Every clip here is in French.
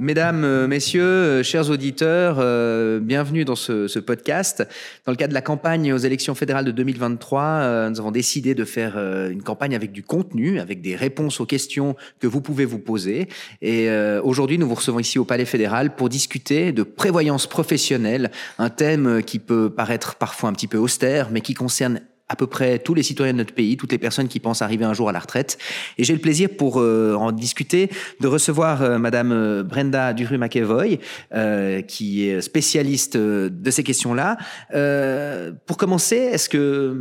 Mesdames, euh, Messieurs, euh, chers auditeurs, euh, bienvenue dans ce, podcast. Dans le cadre de la campagne aux élections fédérales de 2023, nous avons décidé de faire une campagne avec du contenu, avec des réponses aux questions que vous pouvez vous poser. Et aujourd'hui, nous vous recevons ici au Palais fédéral pour discuter de prévoyance professionnelle, un thème qui peut paraître parfois un petit peu austère, mais qui concerne à peu près tous les citoyens de notre pays, toutes les personnes qui pensent arriver un jour à la retraite. Et j'ai le plaisir pour euh, en discuter de recevoir euh, Madame euh, Brenda Duru-McEvoy, qui est spécialiste de ces questions-là. pour commencer, est-ce que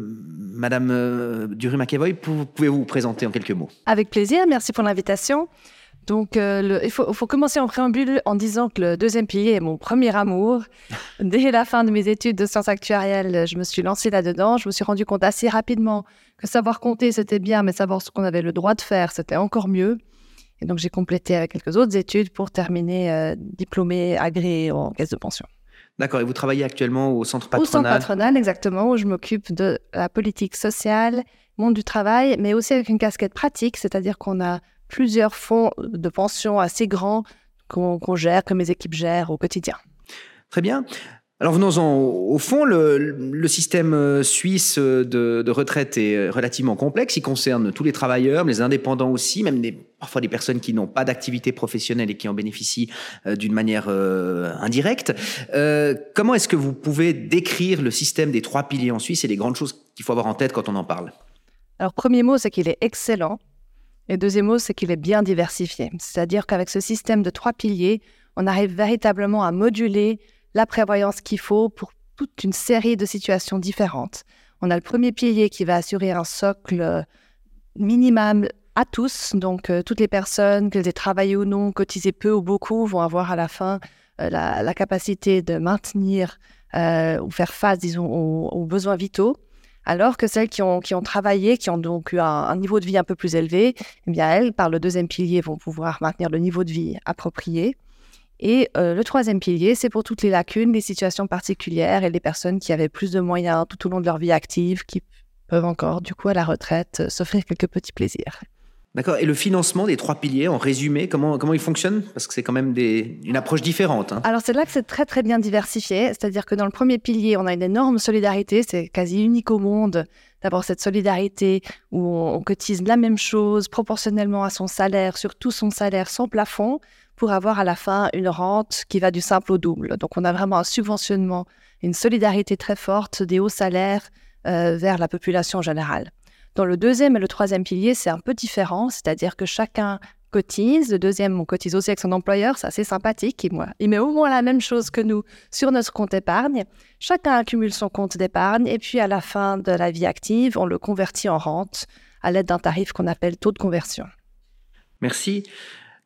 Madame Duru-McEvoy, pouvez-vous vous présenter en quelques mots? Avec plaisir, merci pour l'invitation. Donc, euh, il, faut, commencer en préambule en disant que le deuxième pilier est mon premier amour. Dès la fin de mes études de sciences actuarielles, je me suis lancée là-dedans. Je me suis rendu compte assez rapidement que savoir compter, c'était bien, mais savoir ce qu'on avait le droit de faire, c'était encore mieux. Et donc, j'ai complété avec quelques autres études pour terminer euh, diplômée agréée en caisse de pension. D'accord. Et vous travaillez actuellement au centre patronal Au centre patronal, exactement, où je m'occupe de la politique sociale, monde du travail, mais aussi avec une casquette pratique, c'est-à-dire qu'on a plusieurs fonds de pension assez grands qu'on gère, que mes équipes gèrent au quotidien. Très bien. Alors venons-en au fond, le, système euh, suisse de, retraite est relativement complexe. Il concerne tous les travailleurs, les indépendants aussi, même parfois des personnes qui n'ont pas d'activité professionnelle et qui en bénéficient euh, d'une manière euh, indirecte. comment est-ce que vous pouvez décrire le système des trois piliers en Suisse et les grandes choses qu'il faut avoir en tête quand on en parle? Alors premier mot, c'est qu'il est excellent. Et deuxième mot, c'est qu'il est bien diversifié. C'est-à-dire qu'avec ce système de trois piliers, on arrive véritablement à moduler la prévoyance qu'il faut pour toute une série de situations différentes. On a le premier pilier qui va assurer un socle minimum à tous. Donc, euh, toutes les personnes, qu'elles aient travaillé ou non, cotisé peu ou beaucoup, vont avoir à la fin euh, la, capacité de maintenir euh, ou faire face, disons, aux besoins vitaux alors que celles qui ont, qui ont travaillé, qui ont donc eu un, niveau de vie un peu plus élevé, eh bien elles, par le deuxième pilier, vont pouvoir maintenir le niveau de vie approprié. Et euh, le troisième pilier, c'est pour toutes les lacunes, les situations particulières et les personnes qui avaient plus de moyens tout au long de leur vie active, qui peuvent encore, du coup, à la retraite, euh, s'offrir quelques petits plaisirs. D'accord. Et le financement des trois piliers, en résumé, comment, comment il fonctionne? Parce que c'est quand même une approche différente. Hein. Alors, c'est là que c'est très, très bien diversifié. C'est-à-dire que dans le premier pilier, on a une énorme solidarité. C'est quasi unique au monde d'avoir cette solidarité où on, cotise la même chose proportionnellement à son salaire, sur tout son salaire, sans plafond, pour avoir à la fin une rente qui va du simple au double. Donc, on a vraiment un subventionnement, une solidarité très forte des hauts salaires euh, vers la population générale. Dans le deuxième et le troisième pilier, c'est un peu différent, c'est-à-dire que chacun cotise. Le deuxième, on cotise aussi avec son employeur, c'est assez sympathique. Il, il met au moins la même chose que nous sur notre compte épargne. Chacun accumule son compte d'épargne et puis à la fin de la vie active, on le convertit en rente à l'aide d'un tarif qu'on appelle taux de conversion. Merci.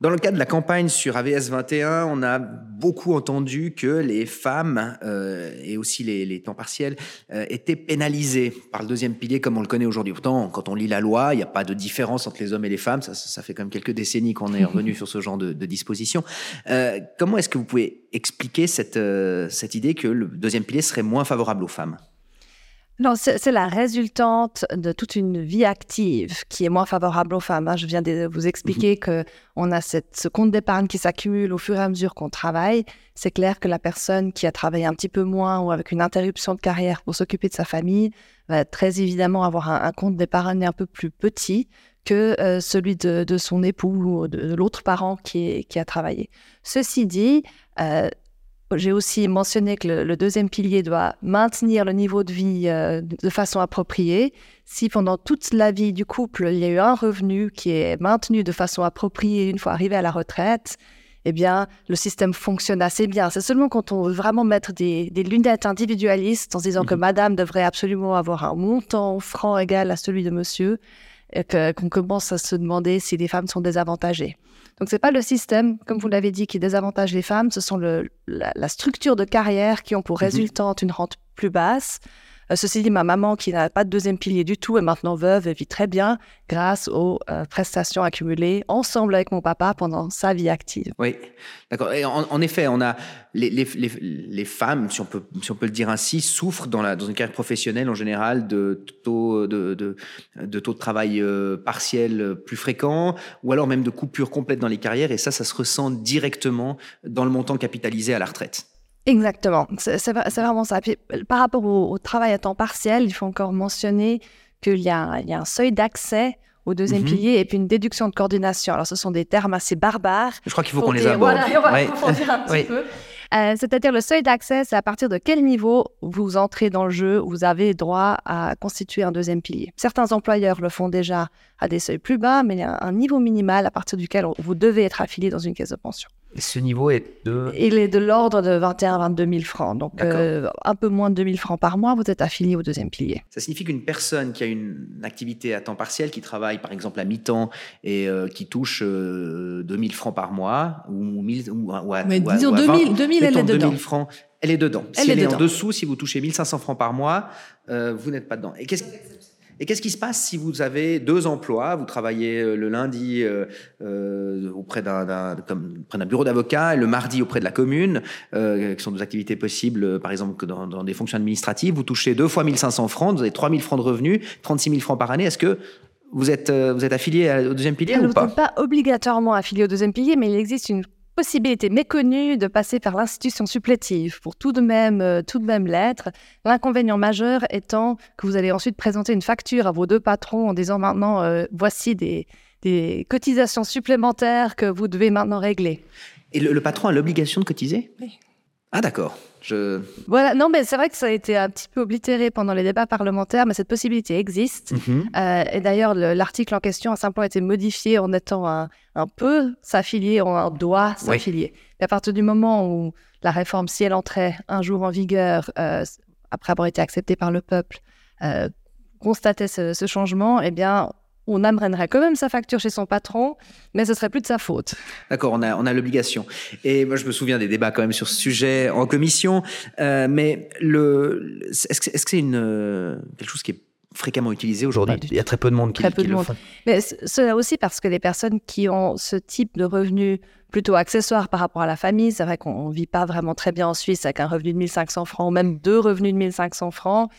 Dans le cadre de la campagne sur AVS 21, on a beaucoup entendu que les femmes euh, et aussi les, temps partiels euh, étaient pénalisées par le deuxième pilier comme on le connaît aujourd'hui. Pourtant, quand on lit la loi, il n'y a pas de différence entre les hommes et les femmes. Ça, fait quand même quelques décennies qu'on est revenu sur ce genre de, de dispositions. Euh, comment est-ce que vous pouvez expliquer cette, cette idée que le deuxième pilier serait moins favorable aux femmes? Non, c'est la résultante de toute une vie active qui est moins favorable aux femmes. Hein. Je viens de vous expliquer mhm. que on a cette, ce compte d'épargne qui s'accumule au fur et à mesure qu'on travaille. C'est clair que la personne qui a travaillé un petit peu moins ou avec une interruption de carrière pour s'occuper de sa famille va très évidemment avoir un, compte d'épargne un peu plus petit que euh, celui de, son époux ou de, l'autre parent qui, qui, a travaillé. Ceci dit, euh, j'ai aussi mentionné que le, deuxième pilier doit maintenir le niveau de vie euh, de façon appropriée. Si pendant toute la vie du couple, il y a eu un revenu qui est maintenu de façon appropriée une fois arrivé à la retraite, eh bien, le système fonctionne assez bien. C'est seulement quand on veut vraiment mettre des, lunettes individualistes en se disant que mhm. madame devrait absolument avoir un montant franc égal à celui de monsieur, qu'on commence à se demander si les femmes sont désavantagées. Donc, ce n'est pas le système, comme vous l'avez dit, qui désavantage les femmes, ce sont le, la, structure de carrière qui ont pour mhm. résultante une rente plus basse. Euh, ceci dit, ma maman, qui n'a pas de deuxième pilier du tout, est maintenant veuve et vit très bien grâce aux euh, prestations accumulées ensemble avec mon papa pendant sa vie active. Oui, d'accord. En, effet, on a les, femmes, si on, peut, si on peut le dire ainsi, souffrent dans, une carrière professionnelle en général de taux de, de, taux de travail euh, partiel plus fréquents ou alors même de coupures complètes dans les carrières. Et ça, ça se ressent directement dans le montant capitalisé à la retraite. Exactement, c'est vraiment ça. par rapport au, travail à temps partiel, il faut encore mentionner qu'il y, a un seuil d'accès au deuxième mhm. pilier et puis une déduction de coordination. Alors, ce sont des termes assez barbares. Je crois qu'il faut qu'on les aborde. Voilà, on va un petit peu. Euh, c'est-à-dire le seuil d'accès, c'est à partir de quel niveau vous entrez dans le jeu, vous avez droit à constituer un deuxième pilier. Certains employeurs le font déjà à des seuils plus bas, mais il y a un niveau minimal à partir duquel vous devez être affilié dans une caisse de pension. Et ce niveau est de Il est de l'ordre de 21 à 22 000 francs. Donc, euh, un peu moins de 2 000 francs par mois, vous êtes affilié au deuxième pilier. Ça signifie qu'une personne qui a une activité à temps partiel, qui travaille par exemple à mi-temps et euh, qui touche 2 euh, 000 francs par mois, ou, 1000, ou, Mais disons 2 000, elle est dedans. francs, elle est dedans. si elle est, en dessous, si vous touchez 1500 francs par mois, vous n'êtes pas dedans. Et qu'est-ce et qu'est-ce qui se passe si vous avez deux emplois Vous travaillez euh, le lundi euh, euh, auprès d'un bureau d'avocat et le mardi auprès de la commune, qui sont deux activités possibles, par exemple, dans, dans, des fonctions administratives. Vous touchez deux fois 1500 francs, vous avez 3000 francs de revenus, 36 000 francs par année. Est-ce que vous êtes, vous êtes affilié au deuxième pilier ou pas? Vous n'êtes pas obligatoirement affilié au deuxième pilier, mais il existe une possibilité méconnue de passer par l'institution supplétive pour tout de même, euh, tout de même l'être. L'inconvénient majeur étant que vous allez ensuite présenter une facture à vos deux patrons en disant maintenant euh, voici des, des, cotisations supplémentaires que vous devez maintenant régler. Et le, le patron a l'obligation de cotiser? Oui. Ah d'accord. Voilà, non, mais c'est vrai que ça a été un petit peu oblitéré pendant les débats parlementaires, mais cette possibilité existe. Mhm. Euh, et d'ailleurs, l'article en question a simplement été modifié en étant un, un peu s'affilier, on doit s'affilier. Et à partir du moment où la réforme, si elle entrait un jour en vigueur, euh, après avoir été acceptée par le peuple, euh, constatait ce, ce, changement, eh bien, on amènerait quand même sa facture chez son patron, mais ce serait plus de sa faute. D'accord, on a, on a l'obligation. Et moi, je me souviens des débats quand même sur ce sujet en commission. Euh, mais le, est-ce que c'est une quelque chose qui est fréquemment utilisé aujourd'hui? Il y a très peu de monde qui, très peu de le monde. Mais cela aussi parce que les personnes qui ont ce type de revenus plutôt accessoires par rapport à la famille, c'est vrai qu'on ne vit pas vraiment très bien en Suisse avec un revenu de 1500 francs ou même deux revenus de 1500 francs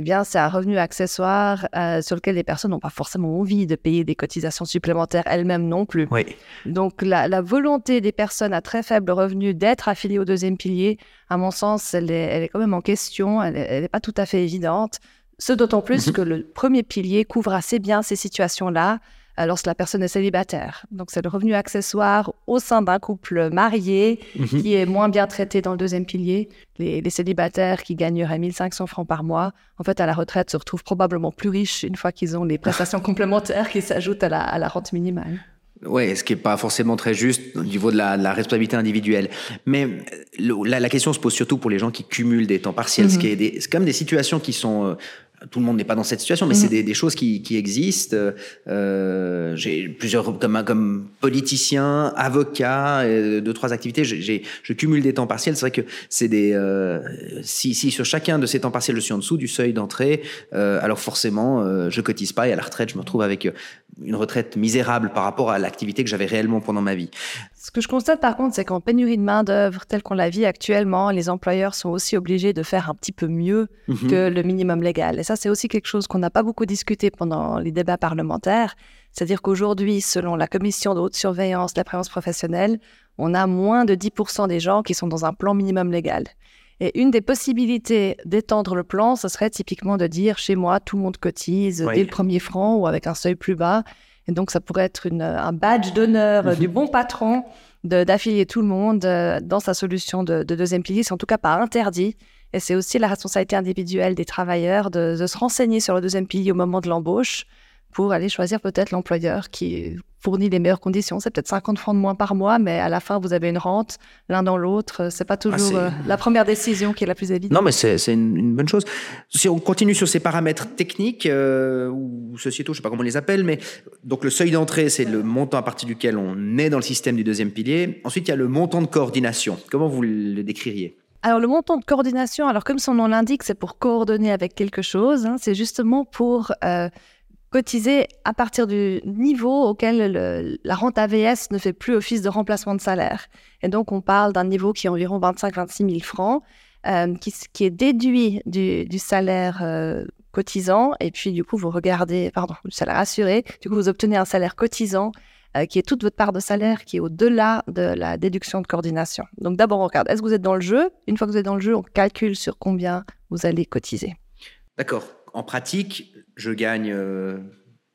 eh bien, c'est un revenu accessoire euh, sur lequel les personnes n'ont pas forcément envie de payer des cotisations supplémentaires elles-mêmes non plus. Oui. Donc, la, volonté des personnes à très faible revenu d'être affiliées au deuxième pilier, à mon sens, elle est, quand même en question, elle n'est pas tout à fait évidente. Ce d'autant plus mhm. que le premier pilier couvre assez bien ces situations-là. Lorsque la personne est célibataire. Donc, c'est le revenu accessoire au sein d'un couple marié mhm. qui est moins bien traité dans le deuxième pilier. Les, célibataires qui gagneraient 1500 francs par mois, en fait, à la retraite, se retrouvent probablement plus riches une fois qu'ils ont les prestations complémentaires qui s'ajoutent à la, rente minimale. Oui, ce qui n'est pas forcément très juste au niveau de la, responsabilité individuelle. Mais la, question se pose surtout pour les gens qui cumulent des temps partiels, ce mhm. qui est, c'est quand même des situations qui sont euh, tout le monde n'est pas dans cette situation, mais c'est mhm. des, choses qui, existent. Euh, j'ai plusieurs comme comme politicien, avocat, deux trois activités. J'ai, je cumule des temps partiels. C'est vrai que c'est des euh, si, si sur chacun de ces temps partiels je suis en dessous du seuil d'entrée, euh, alors forcément je cotise pas et à la retraite je me retrouve avec une retraite misérable par rapport à l'activité que j'avais réellement pendant ma vie. Ce que je constate par contre, c'est qu'en pénurie de main-d'œuvre telle qu'on la vit actuellement, les employeurs sont aussi obligés de faire un petit peu mieux mhm. que le minimum légal. Et ça, c'est aussi quelque chose qu'on n'a pas beaucoup discuté pendant les débats parlementaires. C'est-à-dire qu'aujourd'hui, selon la commission de haute surveillance de la prévention professionnelle, on a moins de 10% des gens qui sont dans un plan minimum légal. Et une des possibilités d'étendre le plan, ce serait typiquement de dire chez moi, tout le monde cotise dès le premier franc ou avec un seuil plus bas. Et donc, ça pourrait être un badge d'honneur du bon patron d'affilier tout le monde euh, dans sa solution de, deuxième pilier. C'est en tout cas pas interdit. Et c'est aussi la responsabilité individuelle des travailleurs de, se renseigner sur le deuxième pilier au moment de l'embauche pour aller choisir peut-être l'employeur qui fournit les meilleures conditions. C'est peut-être 50 francs de moins par mois, mais à la fin, vous avez une rente l'un dans l'autre. C'est pas toujours ah, euh, la première décision qui est la plus évidente. Non, mais c'est une, bonne chose. Si on continue sur ces paramètres techniques euh, ou sociétaux, je sais pas comment on les appelle, mais donc le seuil d'entrée, c'est le montant à partir duquel on est dans le système du deuxième pilier. Ensuite, il y a le montant de coordination. Comment vous le décririez? Alors le montant de coordination, alors comme son nom l'indique, c'est pour coordonner avec quelque chose, hein, c'est justement pour euh, cotiser à partir du niveau auquel la rente AVS ne fait plus office de remplacement de salaire. Et donc on parle d'un niveau qui est environ 25-26 000 francs, euh, qui, est déduit du, du salaire euh, cotisant, et puis du coup vous regardez, pardon, du salaire assuré, du coup vous obtenez un salaire cotisant euh, qui est toute votre part de salaire qui est au-delà de la déduction de coordination. Donc d'abord, on regarde, est-ce que vous êtes dans le jeu? Une fois que vous êtes dans le jeu, on calcule sur combien vous allez cotiser. D'accord. En pratique, je gagne euh,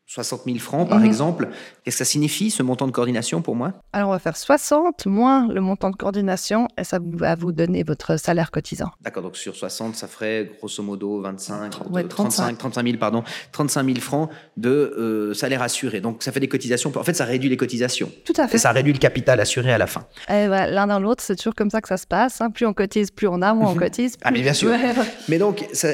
60 000 francs, par Mhm. exemple. Qu'est-ce que ça signifie, ce montant de coordination pour moi? Alors on va faire 60 moins le montant de coordination et ça va vous donner votre salaire cotisant. D'accord, donc sur 60, ça ferait grosso modo 25, Ouais, euh, 35, 35 000, pardon, 35 000 francs de euh, salaire assuré. Donc ça fait des cotisations. En fait, ça réduit les cotisations. Tout à Et fait. ça réduit le capital assuré à la fin. Et L'un dans l'autre, c'est toujours comme ça que ça se passe. hein. Plus on cotise, plus on a, moins on cotise. Ah, mais bien sûr. Ouais. Mais donc, ça-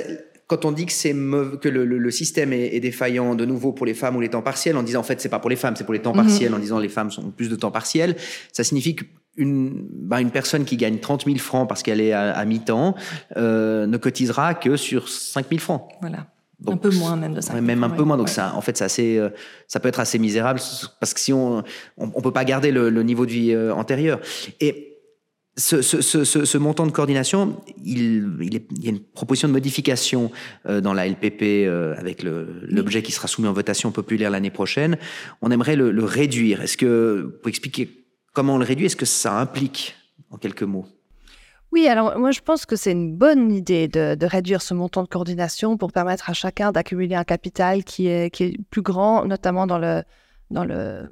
quand on dit que, c'est que le, le- le système est, est défaillant de nouveau pour les femmes ou les temps partiels, en disant en fait c'est pas pour les femmes, c'est pour les temps Mhm. partiels, en disant les femmes sont plus de temps partiels, ça signifie qu'une bah, une personne qui gagne 30 000 francs parce qu'elle est à, à mi-temps euh, ne cotisera que sur 5 000 francs. Voilà. un peu moins même de ça. Ouais, même un peu moins. Donc ça, en fait, assez, euh, ça peut être assez misérable parce que si on, on, on peut pas garder le, le niveau de vie euh, antérieur. Et ce, ce, ce, montant de coordination, il, il, y a une proposition de modification euh, dans la LPP euh, avec l'objet qui sera soumis en votation populaire l'année prochaine. On aimerait le, réduire. Est-ce que vous expliquer comment on le réduit Est-ce que ça implique, en quelques mots? Oui, alors moi je pense que c'est une bonne idée de, de réduire ce montant de coordination pour permettre à chacun d'accumuler un capital qui est, qui est plus grand, notamment dans le, dans le,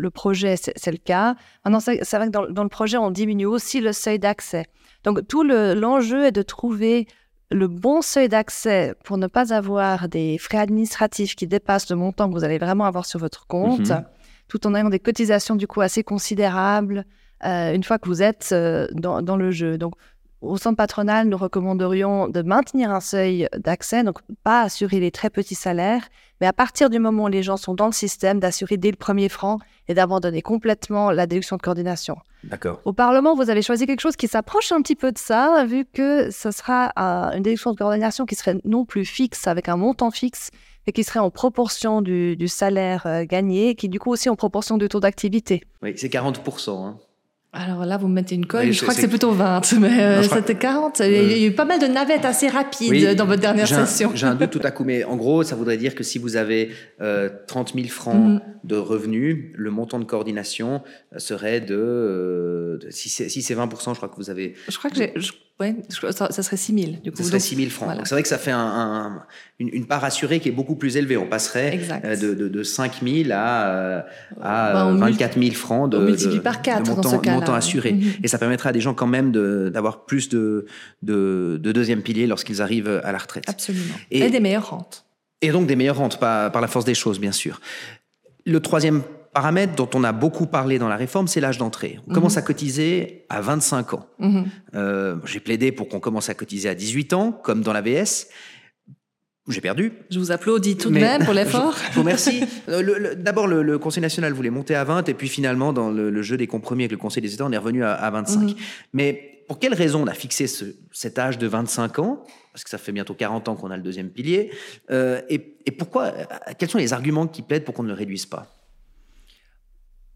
le projet, c'est le cas. Maintenant, c'est vrai que dans, dans le projet, on diminue aussi le seuil d'accès. Donc tout le- l'enjeu est de trouver le bon seuil d'accès pour ne pas avoir des frais administratifs qui dépassent le montant que vous allez vraiment avoir sur votre compte, Mhm. tout en ayant des cotisations du coup assez considérables euh, une fois que vous êtes euh, dans, dans le jeu. Donc, au centre patronal, nous recommanderions de maintenir un seuil d'accès, donc pas assurer les très petits salaires, mais à partir du moment où les gens sont dans le système, d'assurer dès le premier franc et d'abandonner complètement la déduction de coordination. D'accord. Au Parlement, vous avez choisi quelque chose qui s'approche un petit peu de ça, vu que ce sera une déduction de coordination qui serait non plus fixe, avec un montant fixe, et qui serait en proportion du, du salaire euh, gagné, qui du coup aussi en proportion du taux d'activité. Oui, c'est 40 hein. Alors là, vous me mettez une colle. Je crois que c'est- plutôt 20, mais euh, je crois- c'était 40. Il y a eu pas mal de navettes assez rapides Oui, dans votre dernière session. J'ai un doute tout à coup, mais en gros, ça voudrait dire que si vous avez euh, 30 000 francs Mhm. de revenus, le montant de coordination euh, serait de, euh, de- si c'est si c'est 20 je crois que vous avez, Je crois que j'ai. je- Ouais, ça, ça serait 6 000 du coup. ce serait Donc, 6 000 francs. voilà. C'est vrai que ça fait un- un- une, une part assurée qui est beaucoup plus élevée. On passerait euh, de, de, de 5 000 à, euh, à Bah, euh, 24 000 francs de, on par quatre de dans montant, ce cas-là. montant assuré. Mhm. Et ça permettrait à des gens quand même d'avoir plus de, de, de deuxième pilier lorsqu'ils arrivent à la retraite. Absolument. Et- Et, des meilleures rentes. Et donc des meilleures rentes, par, par la force des choses, bien sûr. Le troisième paramètre dont on a beaucoup parlé dans la réforme, c'est l'âge d'entrée. On Mhm. commence à cotiser à 25 ans. Mhm. Euh, J'ai plaidé pour qu'on commence à cotiser à 18 ans, comme dans l'AVS. J'ai perdu. Je vous applaudis tout de même pour l'effort. Je vous remercie. Euh, D'abord, le, le Conseil national voulait monter à 20, et puis finalement, dans le, le jeu des compromis avec le Conseil des États, on est revenu à, à 25. Mhm. Mais pour quelle raison on a fixé ce- cet âge de 25 ans? Parce que ça fait bientôt 40 ans qu'on a le deuxième pilier. Euh, et, et pourquoi Quels sont les arguments qui plaident pour qu'on ne le réduise pas?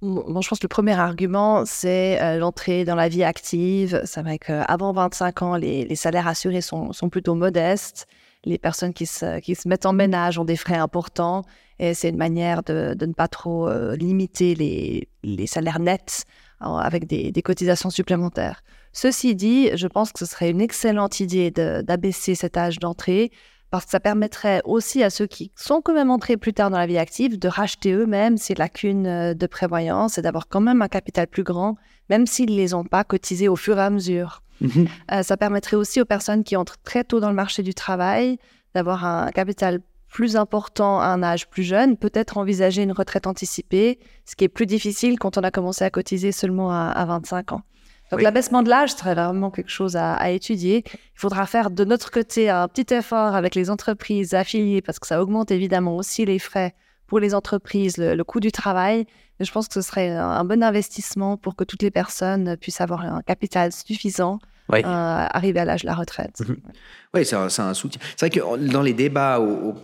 Je pense que le premier argument, c'est euh, l'entrée dans la vie active. C'est vrai qu'avant 25 ans, les, salaires assurés sont, plutôt modestes. Les personnes qui se, mettent en ménage ont des frais importants. Et c'est une manière de, ne pas trop euh, limiter les, salaires nets euh, avec des, cotisations supplémentaires. Ceci dit, je pense que ce serait une excellente idée d'abaisser cet âge d'entrée parce que ça permettrait aussi à ceux qui sont quand même entrés plus tard dans la vie active de racheter eux-mêmes ces lacunes euh, de prévoyance et d'avoir quand même un capital plus grand, même s'ils ne les ont pas cotisés au fur et à mesure. Euh, ça permettrait aussi aux personnes qui entrent très tôt dans le marché du travail d'avoir un capital plus important à un âge plus jeune, peut-être envisager une retraite anticipée, ce qui est plus difficile quand on a commencé à cotiser seulement à, à 25 ans. Donc Oui. l'abaissement de l'âge serait vraiment quelque chose à, à étudier. Il faudra faire de notre côté un petit effort avec les entreprises affiliées parce que ça augmente évidemment aussi les frais pour les entreprises, le, le coût du travail. Mais je pense que ce serait un, un bon investissement pour que toutes les personnes puissent avoir un capital suffisant euh, arriver à l'âge de la retraite. Mhm. Oui, c'est un, un, soutien. C'est vrai que dans les débats au, au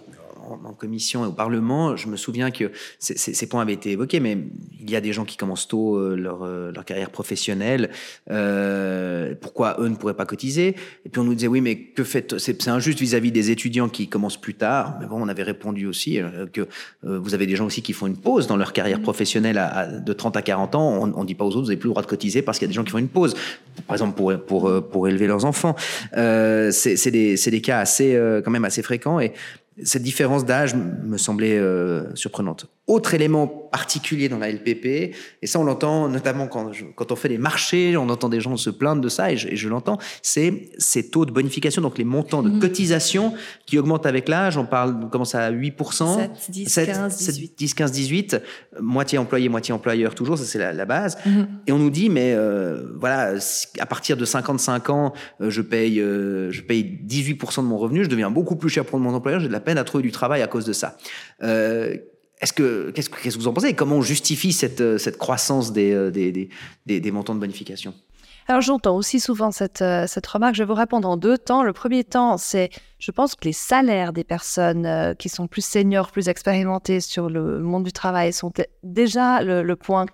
en, commission et au Parlement, je me souviens que ces points avaient été évoqués, mais il y a des gens qui commencent tôt euh, leur, euh, leur, carrière professionnelle. Euh, pourquoi eux ne pourraient pas cotiser? Et puis on nous disait oui, mais que faites C'est injuste vis-à-vis des étudiants qui commencent plus tard. Mais bon, on avait répondu aussi que vous avez des gens aussi qui font une pause dans leur carrière mmh. professionnelle à, de 30 à 40 ans. On ne dit pas aux autres vous n'avez plus le droit de cotiser parce qu'il y a des gens qui font une pause, par exemple pour pour pour élever leurs enfants. c'est des, des cas assez quand même assez fréquents et cette différence d'âge me semblait euh, surprenante. Autre élément particulier dans la LPP, et ça on l'entend notamment quand, quand on fait des marchés, on entend des gens se plaindre de ça, et je, l'entends, c'est ces taux de bonification, donc les montants de mhm. cotisation qui augmentent avec l'âge. On parle, on commence à 8%. 7, 10, 15, 18. 10, 15, 18. Moitié employé, moitié employeur, toujours, ça c'est la, base. Mhm. Et on nous dit, mais euh, voilà, à partir de 55 ans, euh, je paye, euh, je paye 18% de mon revenu, je deviens beaucoup plus cher pour mon employeur, j'ai de la peine à trouver du travail à cause de ça. Euh, est-ce que qu'est-ce, que vous en pensez Comment on justifie cette, euh, cette croissance des, euh, des, des, des montants de bonification? Alors j'entends aussi souvent cette, euh, cette remarque. Je vais vous répondre en deux temps. Le premier temps, c'est je pense que les salaires des personnes euh, qui sont plus seniors, plus expérimentées sur le monde du travail sont déjà le, point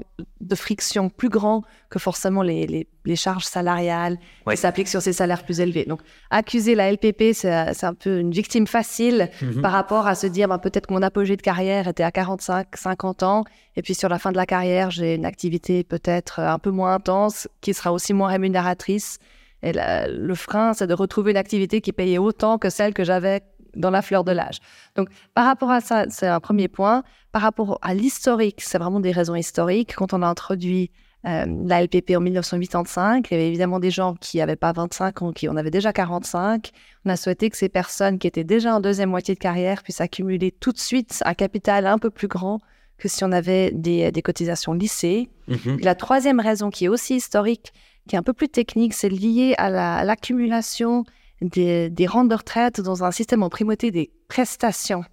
de friction plus grand que forcément les, les, charges salariales qui s'appliquent sur ces salaires plus élevés. Donc accuser la LPP, c'est un peu une victime facile mhm. par rapport à se dire ben, peut-être que mon apogée de carrière était à 45, 50 ans et puis sur la fin de la carrière, j'ai une activité peut-être un peu moins intense, qui sera aussi moins rémunératrice. Et le frein, c'est de retrouver une activité qui payait autant que celle que j'avais dans la fleur de l'âge. Donc, par rapport à ça, c'est un premier point. Par rapport à l'historique, c'est vraiment des raisons historiques. Quand on a introduit euh, la LPP en 1985, il y avait évidemment des gens qui n'avaient pas 25 ans, qui en avaient déjà 45. On a souhaité que ces personnes qui étaient déjà en deuxième moitié de carrière puissent accumuler tout de suite un capital un peu plus grand que si on avait des, cotisations lycées. Mhm. La troisième raison qui est aussi historique, qui est un peu plus technique, c'est lié à l'accumulation des, rentes de retraite dans un système en primauté des prestations.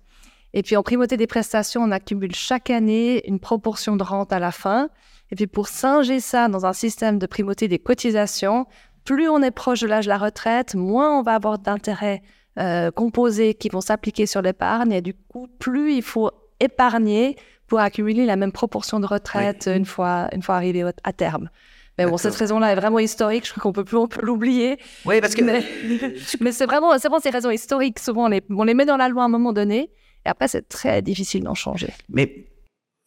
Et puis en primauté des prestations, on accumule chaque année une proportion de rente à la fin. Et puis pour singer ça dans un système de primauté des cotisations, plus on est proche de l'âge de la retraite, moins on va avoir d'intérêts euh, composés qui vont s'appliquer sur l'épargne. Et du coup, plus il faut épargner pour accumuler la même proportion de retraite une, fois, une fois arrivé à terme. Mais bon, cette raison-là est vraiment historique. Je crois qu'on peut plus l'oublier. Oui, parce que. Mais, c'est vraiment, ces raisons historiques. Souvent, on les, on les met dans la loi à un moment donné, et après, c'est très difficile d'en changer. Mais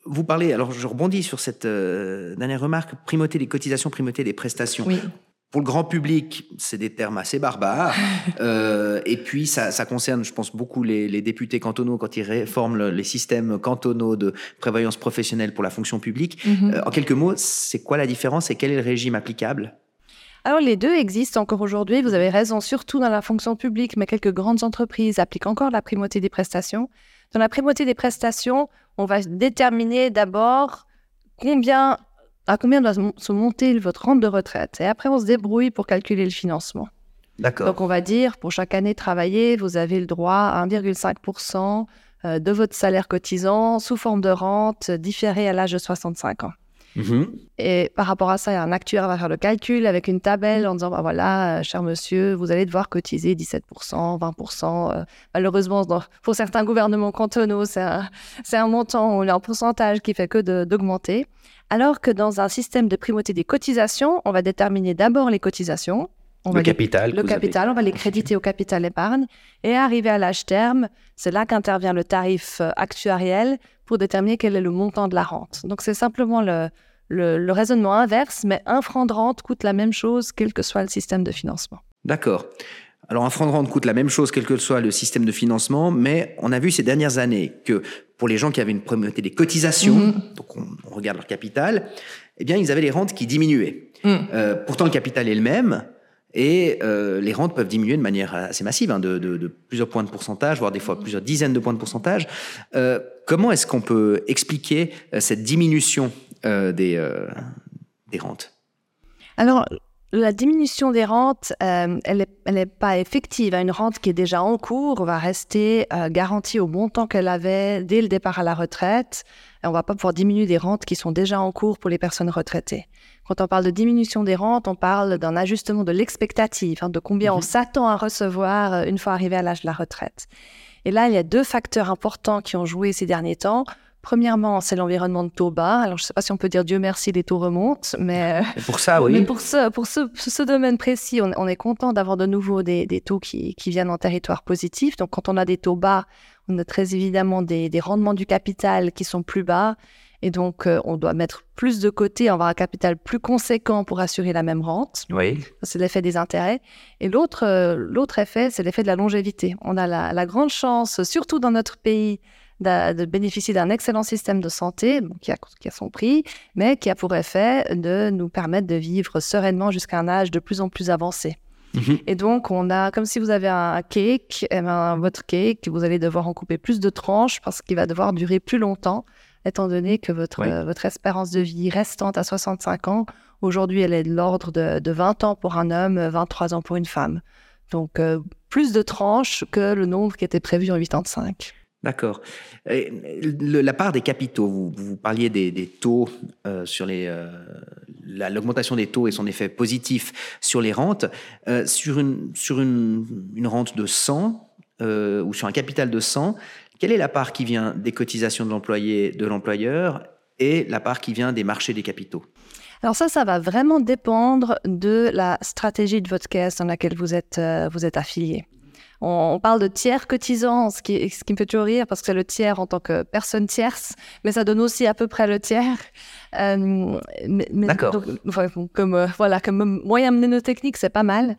vous parlez, alors je rebondis sur cette euh, dernière remarque, primauté des cotisations, primauté des prestations. Oui. Pour le grand public, c'est des termes assez barbares. Euh, et puis, ça, concerne, je pense, beaucoup les, députés cantonaux quand ils réforment les systèmes cantonaux de prévoyance professionnelle pour la fonction publique. Mhm. Euh, en quelques mots, c'est quoi la différence et quel est le régime applicable? Alors les deux existent encore aujourd'hui, vous avez raison, surtout dans la fonction publique, mais quelques grandes entreprises appliquent encore la primauté des prestations. Dans la primauté des prestations, on va déterminer d'abord combien à combien doit se monter votre rente de retraite? Et après, on se débrouille pour calculer le financement. D'accord. Donc, on va dire, pour chaque année travaillée, vous avez le droit à 1,5% euh, de votre salaire cotisant sous forme de rente différée à l'âge de 65 ans. Mhm. Et par rapport à ça, un actuaire va faire le calcul avec une tabelle en disant bah voilà, euh, cher monsieur, vous allez devoir cotiser 17%, 20%. Euh, malheureusement, pour certains gouvernements cantonaux, c'est un, un, montant ou un pourcentage qui fait que d'augmenter. Alors que dans un système de primauté des cotisations, on va déterminer d'abord les cotisations. On le capital. le capital, on va les créditer au capital épargne. Et arrivé à l'âge terme, c'est là qu'intervient le tarif euh, actuariel pour déterminer quel est le montant de la rente. Donc c'est simplement le, le, raisonnement inverse, mais un franc de rente coûte la même chose quel que soit le système de financement. D'accord. Alors un franc de rente coûte la même chose quel que soit le système de financement, mais on a vu ces dernières années que pour les gens qui avaient une primauté des cotisations, mhm. donc on, regarde leur capital, eh bien ils avaient les rentes qui diminuaient. Mhm. Euh, pourtant le capital est le même, et euh, les rentes peuvent diminuer de manière assez massive, hein, de, plusieurs points de pourcentage, voire des fois plusieurs dizaines de points de pourcentage. Euh, comment est-ce qu'on peut expliquer cette diminution des, des rentes? Alors, la diminution des rentes, euh, elle n'est pas effective. Une rente qui est déjà en cours va rester euh, garantie au montant qu'elle avait dès le départ à la retraite. on ne va pas pouvoir diminuer des rentes qui sont déjà en cours pour les personnes retraitées. Quand on parle de diminution des rentes, on parle d'un ajustement de l'expectative, hein, de combien on mhm. s'attend à recevoir euh, une fois arrivé à l'âge de la retraite. Et là, il y a deux facteurs importants qui ont joué ces derniers temps. Premièrement, c'est l'environnement de taux bas. Alors, je ne sais pas si on peut dire Dieu merci, les taux remontent, mais, euh, pour ça, oui. Mais pour ce, pour ce, ce domaine précis, on, est content d'avoir de nouveau des, des taux qui, qui, viennent en territoire positif. Donc, quand on a des taux bas, on a très évidemment des, des rendements du capital qui sont plus bas. Et donc, euh, on doit mettre plus de côté, avoir un capital plus conséquent pour assurer la même rente. Oui. C'est l'effet des intérêts. Et l'autre, euh, l'autre effet, c'est l'effet de la longévité. On a la, la grande chance, surtout dans notre pays, de, bénéficier d'un excellent système de santé qui, a, qui, a, son prix, mais qui a pour effet de nous permettre de vivre sereinement jusqu'à un âge de plus en plus avancé. Mhm. Et donc, on a, comme si vous avez un cake, et eh ben, votre cake, vous allez devoir en couper plus de tranches parce qu'il va devoir durer plus longtemps, étant donné que votre, votre espérance de vie restante à 65 ans, aujourd'hui, elle est de l'ordre de, de, 20 ans pour un homme, 23 ans pour une femme. Donc, euh, plus de tranches que le nombre qui était prévu en 85. D'accord. La part des capitaux, vous, parliez des, taux euh, sur euh, l'augmentation des taux et son effet positif sur les rentes. Euh, sur une, rente de 100 ou sur un capital de 100, quelle est la part qui vient des cotisations de l'employé, de l'employeur et la part qui vient des marchés des capitaux? Alors ça, ça va vraiment dépendre de la stratégie de votre caisse dans laquelle vous êtes affilié. On, parle de tiers cotisants, ce qui, ce qui, me fait toujours rire parce que c'est le tiers en tant que personne tierce, mais ça donne aussi à peu près le tiers. Euh, D'accord. Comme, euh, voilà, comme moyen mnémotechnique, c'est pas mal.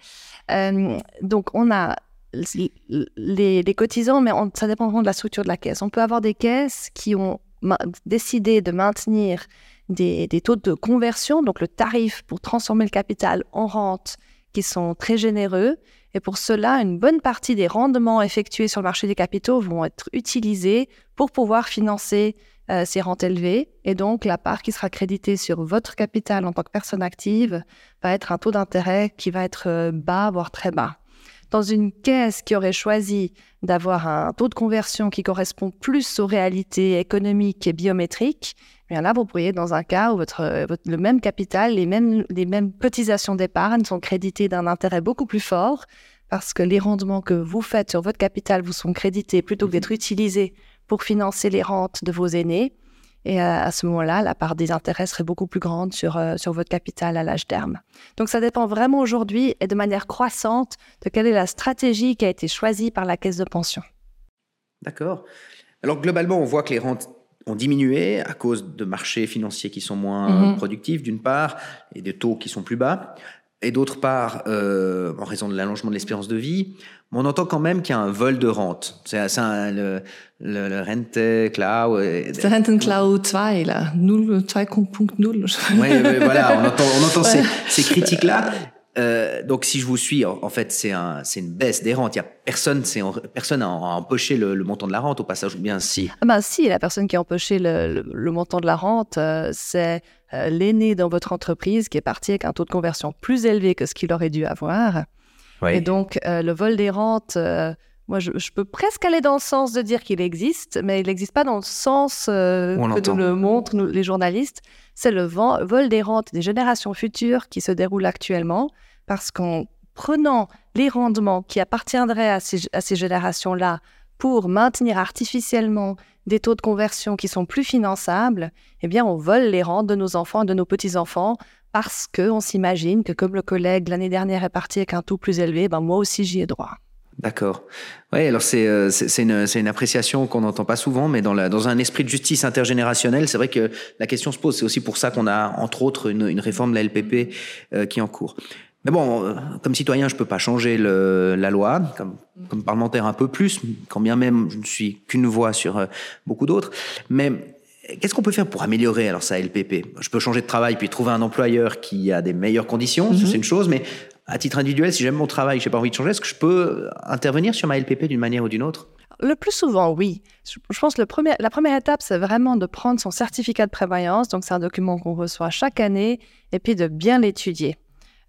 Euh, donc, on a les, les cotisants, mais ça dépend vraiment de la structure de la caisse. On peut avoir des caisses qui ont décidé de maintenir des, des, taux de conversion, donc le tarif pour transformer le capital en rente, qui sont très généreux et pour cela, une bonne partie des rendements effectués sur le marché des capitaux vont être utilisés pour pouvoir financer euh, ces rentes élevées. Et donc, la part qui sera créditée sur votre capital en tant que personne active va être un taux d'intérêt qui va être euh, bas, voire très bas. Dans une caisse qui aurait choisi d'avoir un taux de conversion qui correspond plus aux réalités économiques et biométriques, bien là, vous pourriez, dans un cas où votre, le même capital, les mêmes, les mêmes cotisations d'épargne sont créditées d'un intérêt beaucoup plus fort parce que les rendements que vous faites sur votre capital vous sont crédités plutôt que d'être mhm. utilisés pour financer les rentes de vos aînés. Et à, ce moment-là, la part des intérêts serait beaucoup plus grande sur, euh, sur votre capital à l'âge terme. Donc ça dépend vraiment aujourd'hui et de manière croissante de quelle est la stratégie qui a été choisie par la caisse de pension. D'accord. Alors globalement, on voit que les rentes ont diminué à cause de marchés financiers qui sont moins mhm. productifs, d'une part, et de taux qui sont plus bas, et d'autre part, euh, en raison de l'allongement de l'espérance de vie. on entend quand même qu'il y a un vol de rente. C'est le, le, le Rente Cloud. C'est Rente Cloud 2, là. 2.0. Oui, voilà, on entend, on entend ces, ces critiques-là. Euh, donc, si je vous suis, en, fait, c'est un, une baisse des rentes. Il y a personne, c'est personne a empoché le, montant de la rente au passage, ou bien si. Ah ben, si, la personne qui a empoché le, le montant de la rente, euh, c'est euh, l'aîné dans votre entreprise qui est parti avec un taux de conversion plus élevé que ce qu'il aurait dû avoir. Et donc, le vol des rentes, moi, je, peux presque aller dans le sens de dire qu'il existe, mais il n'existe pas dans le sens que nous le montrent les journalistes. C'est le vol des rentes des générations futures qui se déroule actuellement parce qu'en prenant les rendements qui appartiendraient à ces, générations-là pour maintenir artificiellement des taux de conversion qui sont plus finançables, eh bien, on vole les rentes de nos enfants et de nos petits-enfants parce qu'on s'imagine que comme le collègue l'année dernière est parti avec un taux plus élevé, ben moi aussi j'y ai droit. D'accord. Oui, alors c'est euh, une, une, appréciation qu'on n'entend pas souvent, mais dans, la, dans un esprit de justice intergénérationnelle, c'est vrai que la question se pose. C'est aussi pour ça qu'on a, entre autres, une, une réforme de la LPP euh, qui est en cours. Mais bon, euh, comme citoyen, je peux pas changer le, la loi, comme, comme, parlementaire un peu plus, quand bien même je ne suis qu'une voix sur euh, beaucoup d'autres. Mais qu'est-ce qu'on peut faire pour améliorer alors ça LPP Je peux changer de travail puis trouver un employeur qui a des meilleures conditions, mhm. c'est une chose, mais à titre individuel, si j'aime mon travail, j'ai pas envie de changer, est-ce que je peux intervenir sur ma LPP d'une manière ou d'une autre? Le plus souvent, oui. Je pense que le premier, la première étape, c'est vraiment de prendre son certificat de prévoyance. Donc, c'est un document qu'on reçoit chaque année et puis de bien l'étudier.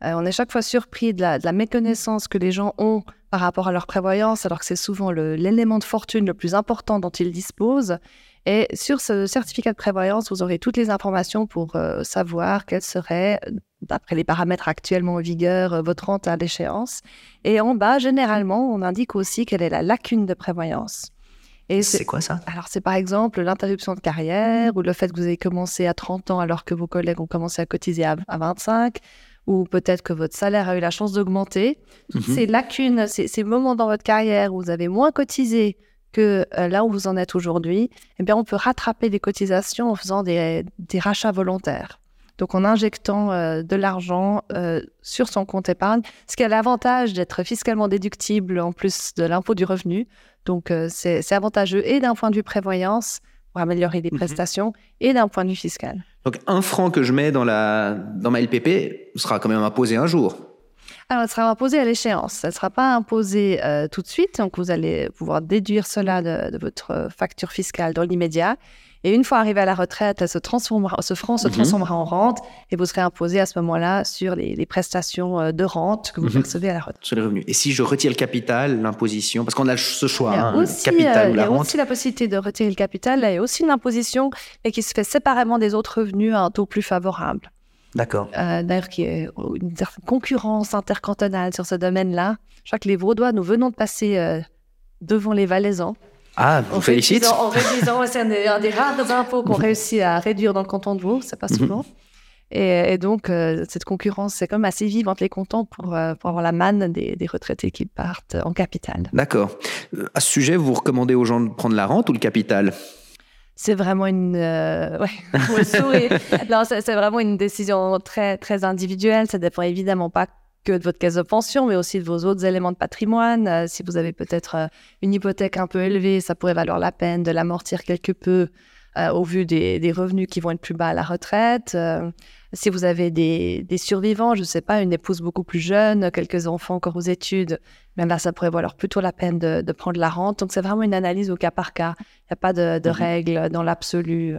On est chaque fois surpris de la, méconnaissance que les gens ont par rapport à leur prévoyance, alors que c'est souvent l'élément de fortune le plus important dont ils disposent. Et sur ce certificat de prévoyance, vous aurez toutes les informations pour savoir quelle serait, d'après les paramètres actuellement en vigueur, votre rente à l'échéance. Et en bas, généralement, on indique aussi quelle est la lacune de prévoyance. C'est quoi ça? Alors, c'est par exemple l'interruption de carrière ou le fait que vous avez commencé à 30 ans alors que vos collègues ont commencé à cotiser à, 25 ou peut-être que votre salaire a eu la chance d'augmenter. Toutes mhm. ces lacunes, ces, moments dans votre carrière où vous avez moins cotisé que euh, là où vous en êtes aujourd'hui, eh bien, on peut rattraper les cotisations en faisant des, rachats volontaires. Donc, en injectant euh, de l'argent euh, sur son compte épargne, ce qui a l'avantage d'être fiscalement déductible en plus de l'impôt du revenu. Donc, c'est avantageux et d'un point de vue prévoyance pour améliorer les mhm. prestations et d'un point de vue fiscal. Donc, un franc que je mets dans, la, dans ma LPP sera quand même imposé un jour. Alors, elle sera imposée à l'échéance. Elle ne sera pas imposée euh, tout de suite. Donc, vous allez pouvoir déduire cela de, de votre facture fiscale dans l'immédiat. Et une fois arrivé à la retraite, se transformera, ce franc se mhm. transformera en rente et vous serez imposé à ce moment-là sur les, prestations euh, de rente que vous mhm. percevez à la retraite. Sur les revenus. Et si je retire le capital, l'imposition, parce qu'on a ce choix, il y a hein, aussi, capital ou la il y a aussi la possibilité de retirer le capital. Là, il y a aussi une imposition et qui se fait séparément des autres revenus à un taux plus favorable. D'accord. Euh, D'ailleurs, qui est une certaine concurrence intercantonale sur ce domaine-là. Je crois que les Vaudois, nous venons de passer euh, devant les Valaisans ah, vous félicite. En réduisant, c'est un, des rares impôts qu'on réussit à réduire dans le canton de Vaud, c'est pas mhm. souvent. Et, donc, euh, cette concurrence, c'est comme assez vive entre les cantons pour, euh, pour avoir la manne des, retraités qui partent en capital. D'accord. Euh, à ce sujet, vous recommandez aux gens de prendre la rente ou le capital? C'est vraiment une ouais, c'est vraiment une décision très très individuelle ça dépend évidemment pas que de votre caisse de pension, mais aussi de vos autres éléments de patrimoine. Euh, si vous avez peut-être euh, une hypothèque un peu élevée, ça pourrait valoir la peine de l'amortir quelque peu euh, au vu des, revenus qui vont être plus bas à la retraite. si vous avez des, survivants, je ne sais pas, une épouse beaucoup plus jeune, quelques enfants encore aux études, même là, ça pourrait valoir plutôt la peine de, prendre la rente. Donc, c'est vraiment une analyse au cas par cas. Il n'y a pas de, de mhm. règles dans l'absolu.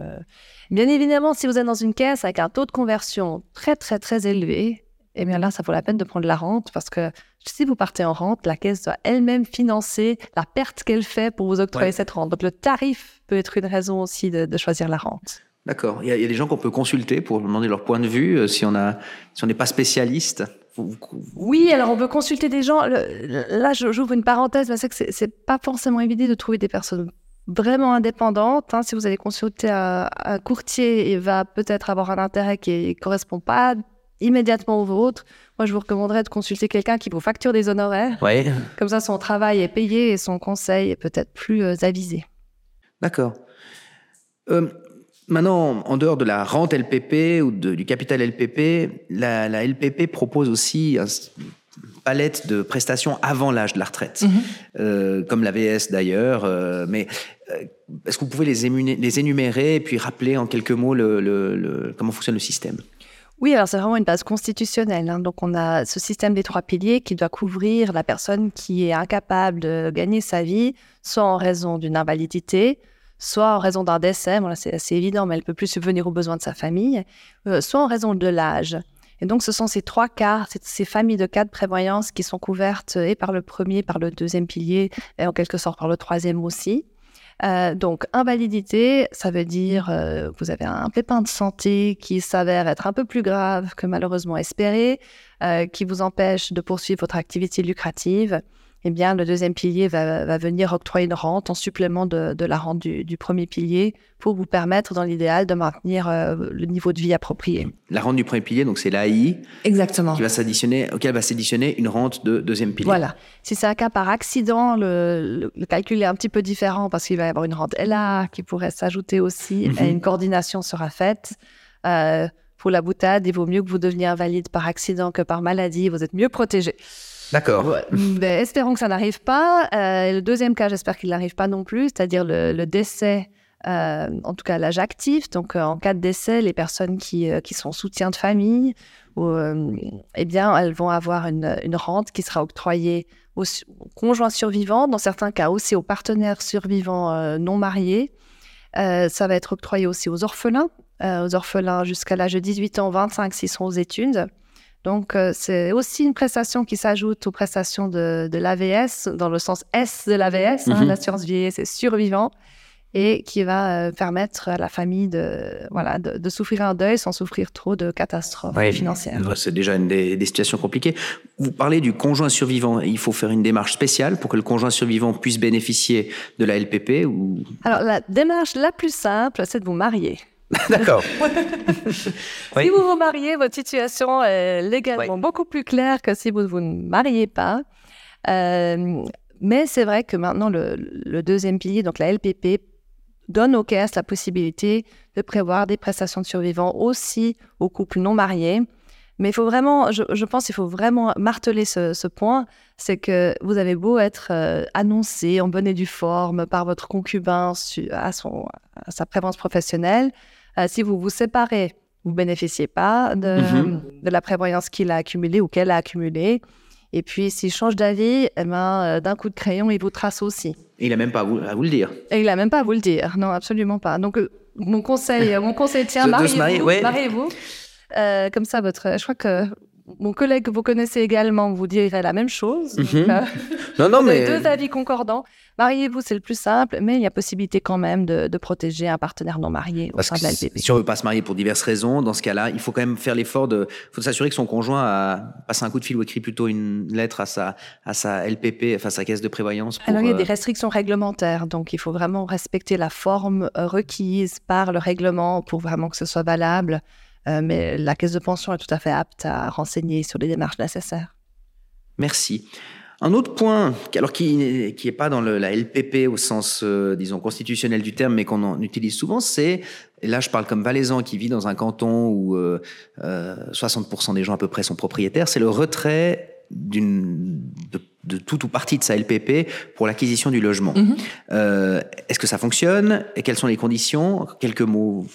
Bien évidemment, si vous êtes dans une caisse avec un taux de conversion très, très, très élevé, eh bien là, ça vaut la peine de prendre la rente parce que si vous partez en rente, la caisse doit elle-même financer la perte qu'elle fait pour vous octroyer cette rente. Donc le tarif peut être une raison aussi de, choisir la rente. D'accord. Il, y, a des gens qu'on peut consulter pour demander leur point de vue euh, si on a, si on n'est pas spécialiste. Oui, alors on peut consulter des gens. là, j'ouvre une parenthèse, mais c'est que c'est pas forcément évident de trouver des personnes vraiment indépendantes. Hein. Si vous allez consulter un, un courtier, il va peut-être avoir un intérêt qui ne correspond pas immédiatement au vôtre, moi je vous recommanderais de consulter quelqu'un qui vous facture des honoraires. Ouais. Comme ça, son travail est payé et son conseil est peut-être plus euh, avisé. D'accord. Euh, maintenant, en dehors de la rente LPP ou du capital LPP, la, LPP propose aussi une palette de prestations avant l'âge de la retraite, mhm. euh, comme la VS d'ailleurs. mais est-ce que vous pouvez les, énumérer et puis rappeler en quelques mots comment fonctionne le système? Oui, alors c'est vraiment une base constitutionnelle. Hein. Donc on a ce système des trois piliers qui doit couvrir la personne qui est incapable de gagner sa vie, soit en raison d'une invalidité, soit en raison d'un décès, bon c'est assez évident, mais elle peut plus subvenir aux besoins de sa famille, euh, soit en raison de l'âge. Et donc ce sont ces trois cas, ces familles de cas de prévoyance qui sont couvertes et par le premier, par le deuxième pilier, et en quelque sorte par le troisième aussi. Euh, donc, invalidité, ça veut dire euh, vous avez un pépin de santé qui s'avère être un peu plus grave que malheureusement espéré, euh, qui vous empêche de poursuivre votre activité lucrative eh bien, le deuxième pilier va, venir octroyer une rente en supplément de, la rente du, premier pilier pour vous permettre, dans l'idéal, de maintenir euh, le niveau de vie approprié. La rente du premier pilier, donc c'est l'AI. Exactement. Qui va s'additionner, auquel va s'additionner une rente de deuxième pilier. Voilà. Si c'est un cas par accident, le, calcul est un petit peu différent parce qu'il va y avoir une rente LA qui pourrait s'ajouter aussi et mhm. une coordination sera faite. Euh, pour la boutade, il vaut mieux que vous deveniez invalide par accident que par maladie. Vous êtes mieux protégé. D'accord. Ben, espérons que ça n'arrive pas. Euh, le deuxième cas, j'espère qu'il n'arrive pas non plus, c'est-à-dire le, décès, euh, en tout cas l'âge actif. Donc, euh, en cas de décès, les personnes qui, qui sont soutien de famille, eh bien, elles vont avoir une, une rente qui sera octroyée aux, conjoints survivants, dans certains cas aussi aux partenaires survivants non mariés. ça va être octroyé aussi aux orphelins, aux orphelins jusqu'à l'âge de 18 ans, 25 s'ils sont aux études. Donc, euh, c'est aussi une prestation qui s'ajoute aux prestations de, de l'AVS, dans le sens S de l'AVS, hein, Mhm. l'assurance vieillesse et survivant, et qui va euh, permettre à la famille de, voilà, de, de souffrir un deuil sans souffrir trop de catastrophes Ouais, financières. C'est déjà une des, des situations compliquées. Vous parlez du conjoint survivant. Il faut faire une démarche spéciale pour que le conjoint survivant puisse bénéficier de la LPP ou Alors, la démarche la plus simple, c'est de vous marier. D'accord. Oui. Si vous vous mariez, votre situation est légalement Oui. beaucoup plus claire que si vous ne vous mariez pas. Euh, mais c'est vrai que maintenant, le, le deuxième pilier, donc la LPP, donne aux caisses la possibilité de prévoir des prestations de survivants aussi aux couples non mariés. Mais il faut vraiment, je, je pense qu'il faut vraiment marteler ce, ce point, c'est que vous avez beau être euh, annoncé en bonne et due forme par votre concubin su- à, son, à sa prévalence professionnelle, euh, si vous vous séparez, vous bénéficiez pas de, Mhm. de la prévoyance qu'il a accumulée ou qu'elle a accumulée. Et puis, s'il change d'avis, eh ben, euh, d'un coup de crayon, il vous trace aussi. Et il a même pas à vous, à vous le dire. Et il n'a même pas à vous le dire. Non, absolument pas. Donc, euh, mon conseil, mon conseil se mariez-vous. ouais. Euh, comme ça, votre, je crois que mon collègue que vous connaissez également vous dirait la même chose. Donc, Mhm. euh, Non, non, mais deux avis concordants. Mariez-vous, c'est le plus simple, mais il y a possibilité quand même de, de protéger un partenaire non marié au Parce sein que de la si LPP. si on veut pas se marier pour diverses raisons, dans ce cas-là, il faut quand même faire l'effort de, faut s'assurer que son conjoint a passé un coup de fil ou écrit plutôt une lettre à sa, à sa LPP, enfin sa caisse de prévoyance. Pour, Alors, il y a euh, des restrictions réglementaires, donc il faut vraiment respecter la forme euh, requise par le règlement pour vraiment que ce soit valable. Euh, mais la caisse de pension est tout à fait apte à renseigner sur les démarches nécessaires. Merci. Un autre point, qui- alors qui n'est qui pas dans le- la LPP au sens, euh, disons, constitutionnel du terme, mais qu'on en utilise souvent, c'est, et là je parle comme valaisan qui vit dans un canton où euh, euh, 60% des gens à peu près sont propriétaires, c'est le retrait d'une de, de tout ou partie de sa LPP pour l'acquisition du logement. Mhm. Euh, Est-ce que ça fonctionne? Et quelles sont les conditions? Quelques mots.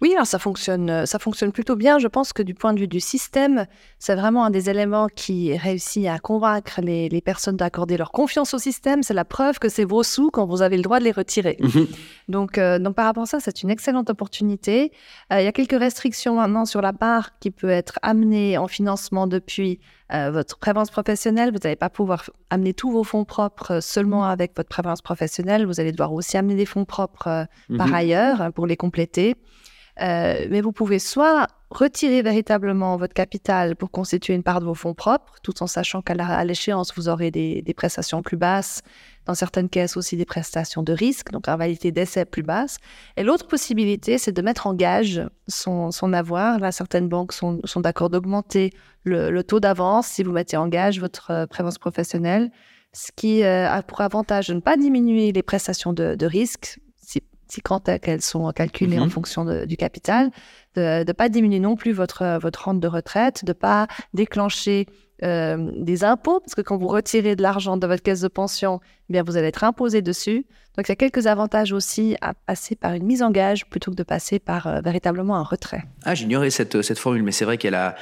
Oui, alors ça fonctionne, euh, ça fonctionne plutôt bien. Je pense que du point de vue du système, c'est vraiment un des éléments qui réussit à convaincre les, les personnes d'accorder leur confiance au système. C'est la preuve que c'est vos sous quand vous avez le droit de les retirer. Mhm. Donc, euh, donc par rapport à ça, c'est une excellente opportunité. Euh, il y a quelques restrictions maintenant sur la part qui peut être amenée en financement depuis euh, votre prévalence professionnelle. Vous n'allez pas pouvoir amener tous vos fonds propres seulement avec votre prévalence professionnelle. Vous allez devoir aussi amener des fonds propres euh, par Mhm. ailleurs hein, pour les compléter. Euh, mais vous pouvez soit retirer véritablement votre capital pour constituer une part de vos fonds propres, tout en sachant qu'à la- l'échéance, vous aurez des, prestations plus basses, dans certaines caisses aussi des prestations de risque, donc en validité d'essai plus basse. Et l'autre possibilité, c'est de mettre en gage son, son avoir. Là, certaines banques sont, sont d'accord d'augmenter le, le taux d'avance si vous mettez en gage votre euh, prévoyance professionnelle, ce qui euh, a pour avantage de ne pas diminuer les prestations de, de risque, quand elles sont calculées en Mhm. fonction de- du capital, de ne pas diminuer non plus votre, euh, votre rente de retraite, de ne pas déclencher euh, des impôts, parce que quand vous retirez de l'argent de votre caisse de pension, eh bien vous allez être imposé dessus. Donc il y a quelques avantages aussi à passer par une mise en gage plutôt que de passer par euh, véritablement un retrait. Ah, j'ignorais cette, cette formule, mais c'est vrai qu'elle a,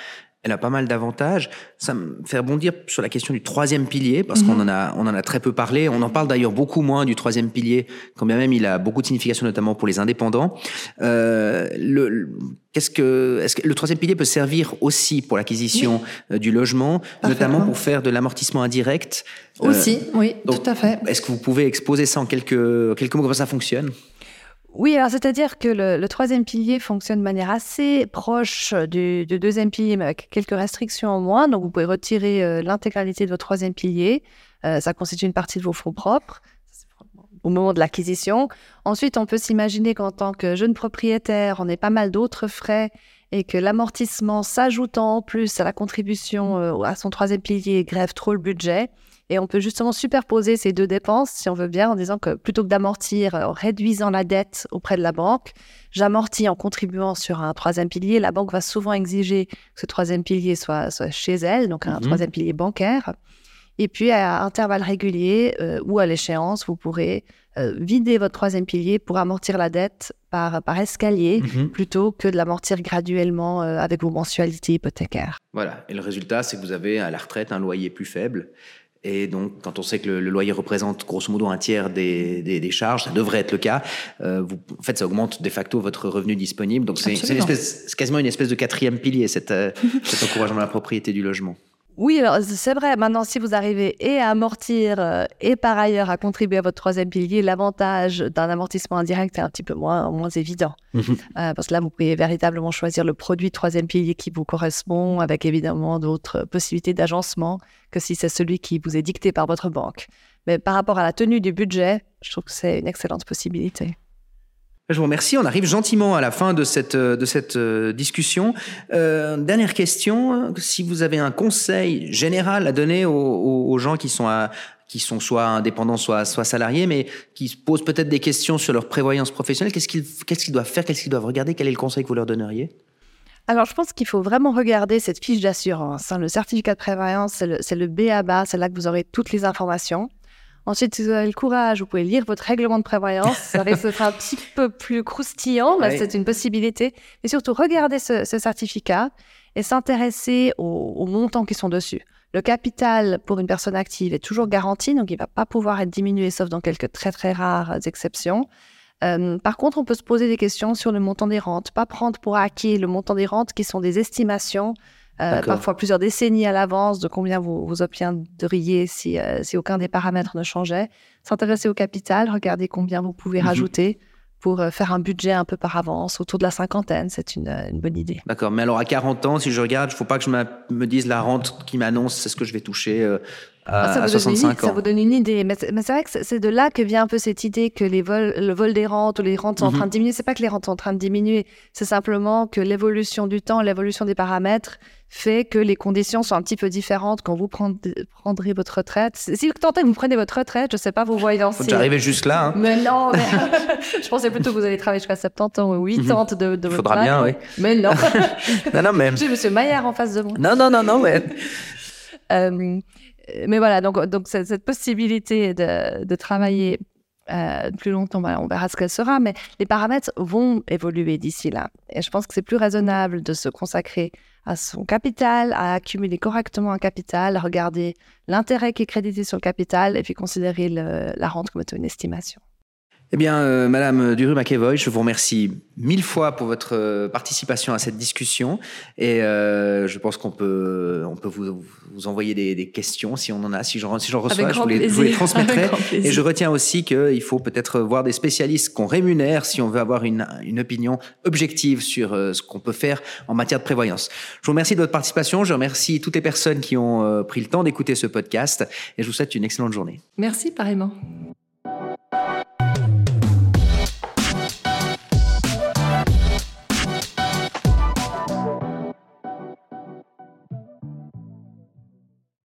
elle a pas mal d'avantages. Ça me fait rebondir sur la question du troisième pilier, parce qu'on en a, on en a très peu parlé. On en parle d'ailleurs beaucoup moins du troisième pilier, quand bien même il a beaucoup de signification, notamment pour les indépendants. Euh, le, le- qu'est-ce que, est-ce que le troisième pilier peut servir aussi pour l'acquisition euh, du logement, notamment pour faire de l'amortissement indirect Euh, Aussi, oui, donc- tout à fait. Est-ce que vous pouvez exposer ça en quelques, quelques mots, comment ça fonctionne? Oui, alors c'est-à-dire que le, le troisième pilier fonctionne de manière assez proche du, du deuxième pilier, mais avec quelques restrictions en moins. Donc vous pouvez retirer euh, l'intégralité de votre troisième pilier. Euh, ça constitue une partie de vos fonds propres au moment de l'acquisition. Ensuite, on peut s'imaginer qu'en tant que jeune propriétaire, on ait pas mal d'autres frais et que l'amortissement s'ajoutant en plus à la contribution euh, à son troisième pilier grève trop le budget. Et on peut justement superposer ces deux dépenses, si on veut bien, en disant que plutôt que d'amortir en réduisant la dette auprès de la banque, j'amortis en contribuant sur un troisième pilier. La banque va souvent exiger que ce troisième pilier soit, soit chez elle, donc un Mhm. troisième pilier bancaire. Et puis, à intervalles réguliers euh, ou à l'échéance, vous pourrez euh, vider votre troisième pilier pour amortir la dette par, par escalier Mhm. plutôt que de l'amortir graduellement euh, avec vos mensualités hypothécaires. Voilà. Et le résultat, c'est que vous avez à la retraite un loyer plus faible. Et donc, quand on sait que le, loyer représente grosso modo un tiers des, des, charges, ça devrait être le cas, euh, vous, en fait, ça augmente de facto votre revenu disponible. Donc, c'est quasiment une espèce de quatrième pilier, cet, euh, cet encouragement à la propriété du logement. Oui, c'est vrai. Maintenant, si vous arrivez et à amortir euh, et par ailleurs à contribuer à votre troisième pilier, l'avantage d'un amortissement indirect est un petit peu moins, moins évident. Euh, parce que là, vous pouvez véritablement choisir le produit troisième pilier qui vous correspond, avec évidemment d'autres possibilités d'agencement que si c'est celui qui vous est dicté par votre banque. Mais par rapport à la tenue du budget, je trouve que c'est une excellente possibilité. Je vous remercie. On arrive gentiment à la fin de cette, euh, de cette euh, discussion. Euh, dernière question. Si vous avez un conseil général à donner aux, gens qui sont, qui sont soit indépendants, soit, soit salariés, mais qui se posent peut-être des questions sur leur prévoyance professionnelle, qu'est-ce qu'ils qu'est-ce qu'ils doivent faire Qu'est-ce qu'ils doivent regarder Quel est le conseil que vous leur donneriez? Alors, je pense qu'il faut vraiment regarder cette fiche d'assurance. Hein. Le certificat de prévoyance, c'est le, le B à bas, c'est là que vous aurez toutes les informations. Ensuite, si vous avez le courage, vous pouvez lire votre règlement de prévoyance. Ça risque d'être un petit peu plus croustillant, mais c'est une possibilité. Et surtout, regardez ce, certificat et s'intéresser aux, montants qui sont dessus. Le capital pour une personne active est toujours garanti, donc il ne va pas pouvoir être diminué, sauf dans quelques très très rares exceptions. Euh, par contre, on peut se poser des questions sur le montant des rentes, pas prendre pour acquis le montant des rentes qui sont des estimations euh, parfois plusieurs décennies à l'avance de combien vous, vous obtiendriez si, euh, si aucun des paramètres ne changeait. S'intéresser au capital, regarder combien vous pouvez mhm. rajouter pour euh, faire un budget un peu par avance, autour de la cinquantaine, c'est une, une, bonne idée. D'accord, mais alors à 40 ans, si je regarde, il ne faut pas que je me dise la rente qui m'annonce, c'est ce que je vais toucher ah, ça, vous 65 ça vous donne une idée. Mais, c'est vrai que c'est de là que vient un peu cette idée que les vols, le vol des rentes ou les rentes sont en train de mhm. diminuer. C'est pas que les rentes sont en train de diminuer, c'est simplement que l'évolution du temps, l'évolution des paramètres fait que les conditions sont un petit peu différentes quand vous prendrez, votre retraite. Si vous tentez vous prenez votre retraite, je sais pas, vous voyez danser. J'arrivais juste là. Hein. Mais non, je pensais plutôt que vous allez travailler jusqu'à 70 ans ou 80 ans de, de votre Faudra bien, oui. Mais non. non, non, même. J'ai Monsieur Maillard en face de moi. Non, non, non, non, ouais. Euh, mais voilà, donc, donc cette, possibilité de, de travailler euh, plus longtemps, on verra ce qu'elle sera, mais les paramètres vont évoluer d'ici là. Et je pense que c'est plus raisonnable de se consacrer à son capital, à accumuler correctement un capital, à regarder l'intérêt qui est crédité sur le capital et puis considérer la rente comme une estimation. Eh bien, euh, Madame Duru-McEvoy, je vous remercie mille fois pour votre euh, participation à cette discussion. Et euh, je pense qu'on peut, on peut vous, vous envoyer des, des, questions si on en a. Si j'en si reçois, je vous, les, je vous, les, transmettrai. Et je retiens aussi qu'il faut peut-être voir des spécialistes qu'on rémunère si on veut avoir une, une opinion objective sur euh, ce qu'on peut faire en matière de prévoyance. Je vous remercie de votre participation. Je remercie toutes les personnes qui ont pris le temps d'écouter ce podcast. Et je vous souhaite une excellente journée. Merci, pareillement.